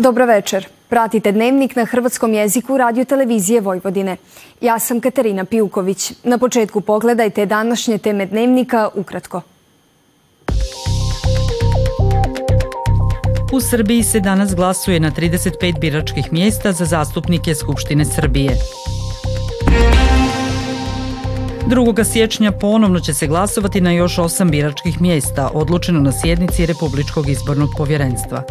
Dobro večer. Pratite dnevnik na hrvatskom jeziku radio televizije Vojvodine. Ja sam Katarina Pijuković. Na početku pogledajte današnje teme dnevnika ukratko. U Srbiji se danas glasuje na 35 biračkih mjesta za zastupnike Skupštine Srbije. 2. siječnja ponovno će se glasovati na još osam biračkih mjesta, odlučeno na sjednici Republičkog izbornog povjerenstva.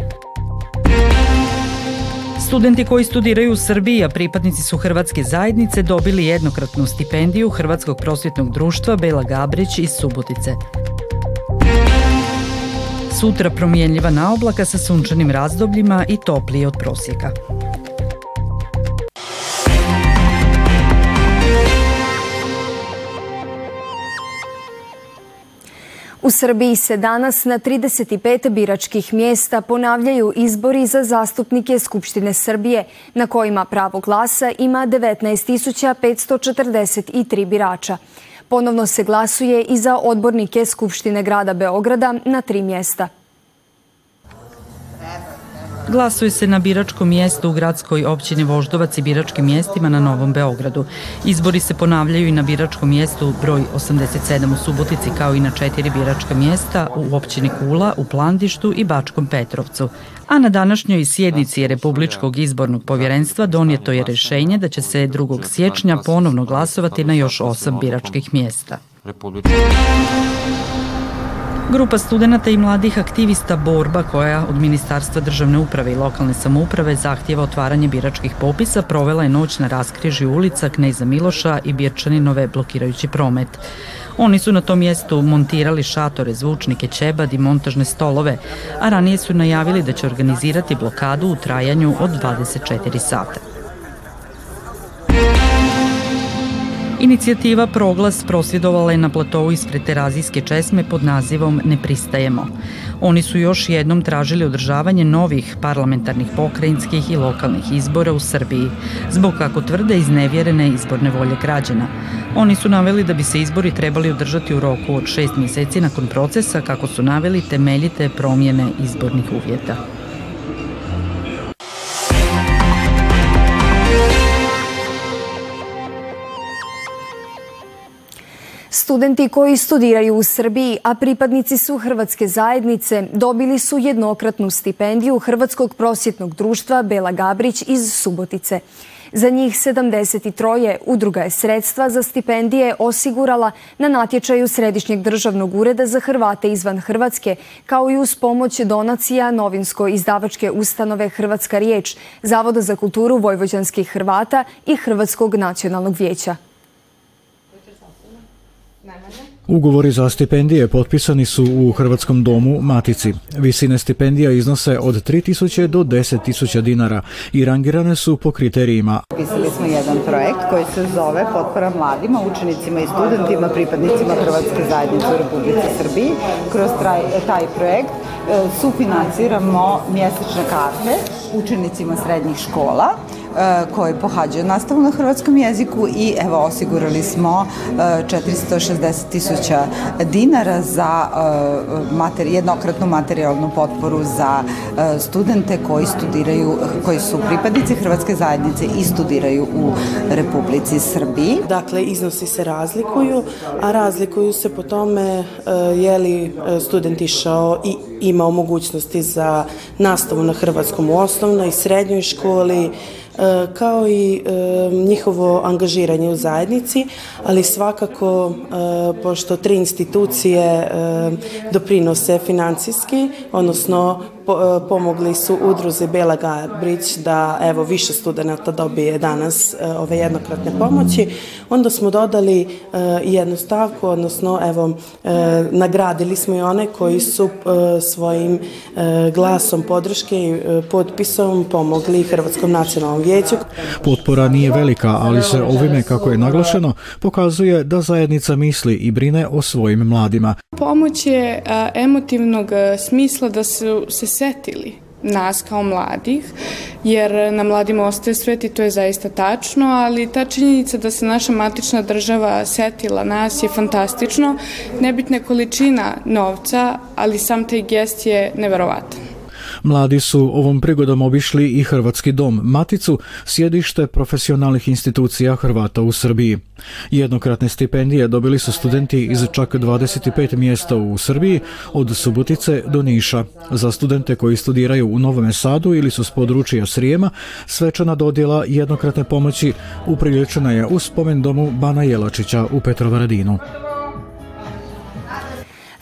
Studenti koji studiraju u Srbiji, a pripadnici su Hrvatske zajednice, dobili jednokratnu stipendiju Hrvatskog prosvjetnog društva Bela Gabrić iz Subotice. Sutra promjenljiva naoblaka sa sunčanim razdobljima i toplije od prosjeka. U Srbiji se danas na 35 biračkih mjesta ponavljaju izbori za zastupnike Skupštine Srbije, na kojima pravo glasa ima 19.543 birača. Ponovno se glasuje i za odbornike Skupštine grada Beograda na tri mjesta. Glasuje se na biračkom mjestu u gradskoj općini Voždovac i biračkim mjestima na Novom Beogradu. Izbori se ponavljaju i na biračkom mjestu broj 87 u Subotici kao i na četiri biračka mjesta u općini Kula, u Plandištu i Bačkom Petrovcu. A na današnjoj sjednici Republičkog izbornog povjerenstva donijeto je rješenje da će se 2. siječnja ponovno glasovati na još osam biračkih mjesta. Grupa studenata i mladih aktivista Borba koja od Ministarstva državne uprave i lokalne samouprave zahtjeva otvaranje biračkih popisa provela je noć na raskrižju ulica Kneza Miloša i Birčaninove blokirajući promet. Oni su na tom mjestu montirali šatore, zvučnike, ćebad i montažne stolove, a ranije su najavili da će organizirati blokadu u trajanju od 24 sata. Inicijativa Proglas prosvjedovala je na platovu ispred Terazijske česme pod nazivom Ne pristajemo. Oni su još jednom tražili održavanje novih parlamentarnih pokrajinskih i lokalnih izbora u Srbiji, zbog kako tvrde iznevjerene izborne volje građana. Oni su naveli da bi se izbori trebali održati u roku od šest mjeseci nakon procesa, kako su naveli temeljite promjene izbornih uvjeta. Studenti koji studiraju u Srbiji, a pripadnici su Hrvatske zajednice, dobili su jednokratnu stipendiju Hrvatskog prosjetnog društva Bela Gabrić iz Subotice. Za njih 73 udruga je sredstva za stipendije osigurala na natječaju Središnjeg državnog ureda za Hrvate izvan Hrvatske, kao i uz pomoć donacija novinsko-izdavačke ustanove Hrvatska riječ, Zavoda za kulturu Vojvođanskih Hrvata i Hrvatskog nacionalnog vijeća. Ugovori za stipendije potpisani su u Hrvatskom domu Matici. Visine stipendija iznose od 3000 do 10.000 dinara i rangirane su po kriterijima. Pisali smo jedan projekt koji se zove Potpora mladima, učenicima i studentima, pripadnicima Hrvatske zajednice u Republici Srbiji. Kroz taj projekt e, sufinanciramo mjesečne karte učenicima srednjih škola E, koji pohađaju nastavu na hrvatskom jeziku i evo osigurali smo 460 e, tisuća dinara za e, jednokratnu materijalnu potporu za studente koji studiraju, koji su pripadnici Hrvatske zajednice i studiraju u Republici Srbiji. Dakle, iznosi se razlikuju, a razlikuju se po tome je li student išao i imao mogućnosti za nastavu na hrvatskom u osnovnoj i srednjoj školi, kao i e, njihovo angažiranje u zajednici, ali svakako e, pošto tri institucije doprinose financijski, odnosno E, pomogli su udruzi Bela Gabrić da evo više studenata dobije danas e, ove jednokratne pomoći. Onda smo dodali e, jednu stavku, odnosno evo nagradili smo i one koji su svojim glasom podrške i potpisom pomogli Hrvatskom nacionalnom vijeću. Potpora nije velika, ali se ovime, kako je naglašeno, pokazuje da zajednica misli i brine o svojim mladima. Pomoć je emotivnog smisla da su se setili nas kao mladih, jer na mladima ostaje svet i to je zaista tačno, ali ta činjenica da se naša matična država setila nas je fantastično. Nebitna količina novca, ali sam taj gest je neverovatan. Mladi su ovom prigodom obišli i Hrvatski dom Maticu, sjedište profesionalnih institucija Hrvata u Srbiji. Jednokratne stipendije dobili su studenti iz čak 25 mjesta u Srbiji, od Subotice do Niša. Za studente koji studiraju u Novom Sadu ili su s područja Srijema, svečana dodjela jednokratne pomoći upriličena je u spomen domu Bana Jelačića u Petrovaradinu.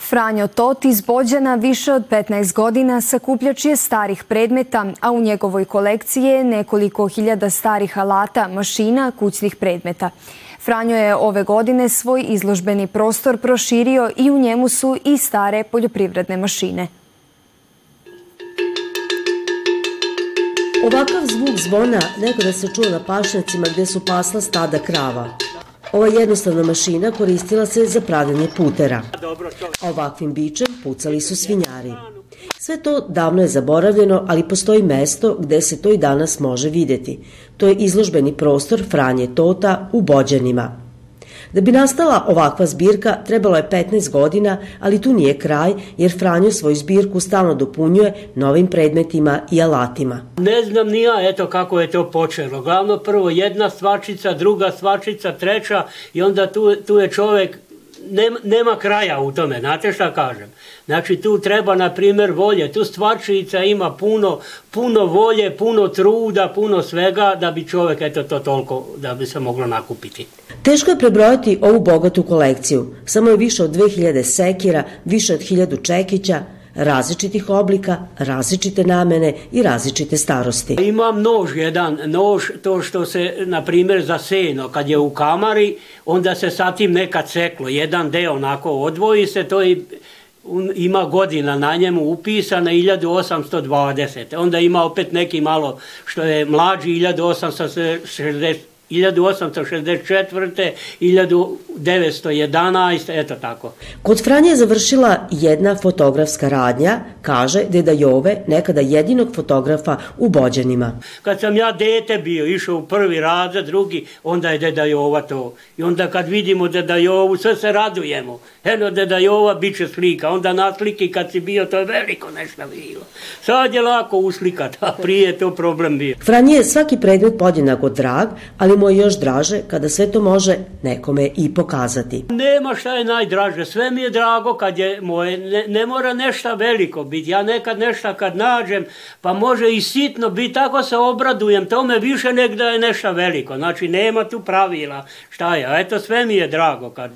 Franjo Tot iz Bođana više od 15 godina sakupljač je starih predmeta, a u njegovoj kolekciji je nekoliko hiljada starih alata, mašina, kućnih predmeta. Franjo je ove godine svoj izložbeni prostor proširio i u njemu su i stare poljoprivredne mašine. Ovakav zvuk zvona nekada se čuo na pašnjacima gde su pasla stada krava. Ova jednostavna mašina koristila se za pravljanje putera. Ovakvim bičem pucali su svinjari. Sve to davno je zaboravljeno, ali postoji mesto gde se to i danas može videti. To je izložbeni prostor Franje Tota u Bođanima. Da bi nastala ovakva zbirka trebalo je 15 godina, ali tu nije kraj jer Franjo svoju zbirku stalno dopunjuje novim predmetima i alatima. Ne znam ni ja eto kako je to počelo. Glavno prvo jedna svačica, druga svačica, treća i onda tu, tu je čovek nema, nema kraja u tome, znate šta kažem. Znači tu treba, na primjer, volje. Tu stvarčica ima puno, puno volje, puno truda, puno svega da bi čovjek eto to toliko, da bi se moglo nakupiti. Teško je prebrojati ovu bogatu kolekciju. Samo je više od 2000 sekira, više od 1000 čekića, različitih oblika, različite namene i različite starosti. Imam nož jedan, nož to što se, na primjer, za seno, kad je u kamari, onda se sa tim nekad seklo, jedan deo onako odvoji se, to je ima godina na njemu upisana 1820. Onda ima opet neki malo što je mlađi 1860 1864. 1911. Eto tako. Kod Franje je završila jedna fotografska radnja, kaže Deda Jove, nekada jedinog fotografa u Bođanima. Kad sam ja dete bio, išao u prvi razred, drugi, onda je Deda Jova to. I onda kad vidimo Deda Jovu, sve se radujemo. Eno, Deda Jova, bit će slika. Onda na sliki kad si bio, to je veliko nešto bilo. Sad je lako uslikat, a prije to problem bio. Franje je svaki predmet podjednako drag, ali mu je još draže kada sve to može nekome i pokazati. Nema šta je najdraže, sve mi je drago kad je moje, ne, ne mora nešto veliko biti. Ja nekad nešto kad nađem, pa može i sitno biti, tako se obradujem tome više nek je nešto veliko. Znači nema tu pravila šta je, a eto sve mi je drago kad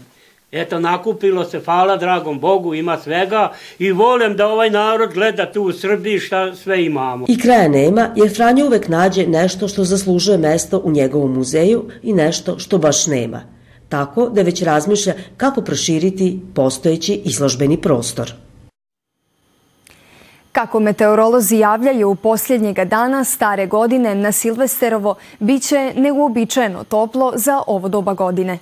Eto, nakupilo se, hvala dragom Bogu, ima svega i volim da ovaj narod gleda tu u Srbiji šta sve imamo. I kraja nema, jer Franjo uvek nađe nešto što zaslužuje mesto u njegovom muzeju i nešto što baš nema. Tako da već razmišlja kako proširiti postojeći izložbeni prostor. Kako meteorolozi javljaju u posljednjega dana stare godine na Silvesterovo, bit će neuobičajeno toplo za ovo doba godine.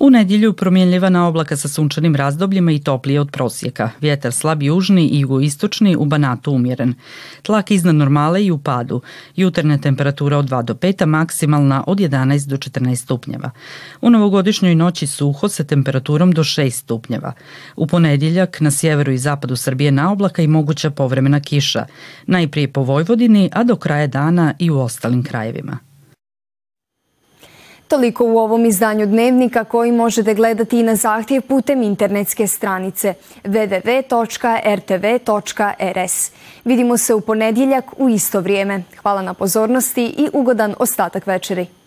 U nedjelju promjenljivana oblaka sa sunčanim razdobljima i toplije od prosjeka. Vjetar slab južni i jugoistočni, u Banatu umjeren. Tlak iznad normale i u padu. Jutarnja temperatura od 2 do 5, a maksimalna od 11 do 14 stupnjeva. U novogodišnjoj noći suho sa temperaturom do 6 stupnjeva. U ponedjeljak na sjeveru i zapadu Srbije na oblaka i moguća povremena kiša. Najprije po Vojvodini, a do kraja dana i u ostalim krajevima. Toliko u ovom izdanju Dnevnika koji možete gledati i na zahtjev putem internetske stranice www.rtv.rs. Vidimo se u ponedjeljak u isto vrijeme. Hvala na pozornosti i ugodan ostatak večeri.